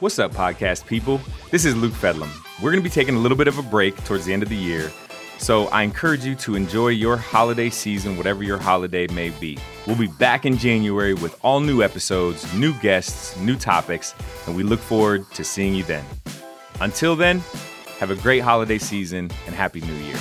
What's up, podcast people? This is Luke Fedlam. We're going to be taking a little bit of a break towards the end of the year, so I encourage you to enjoy your holiday season, whatever your holiday may be. We'll be back in January with all new episodes, new guests, new topics, and we look forward to seeing you then. Until then, have a great holiday season and Happy New Year.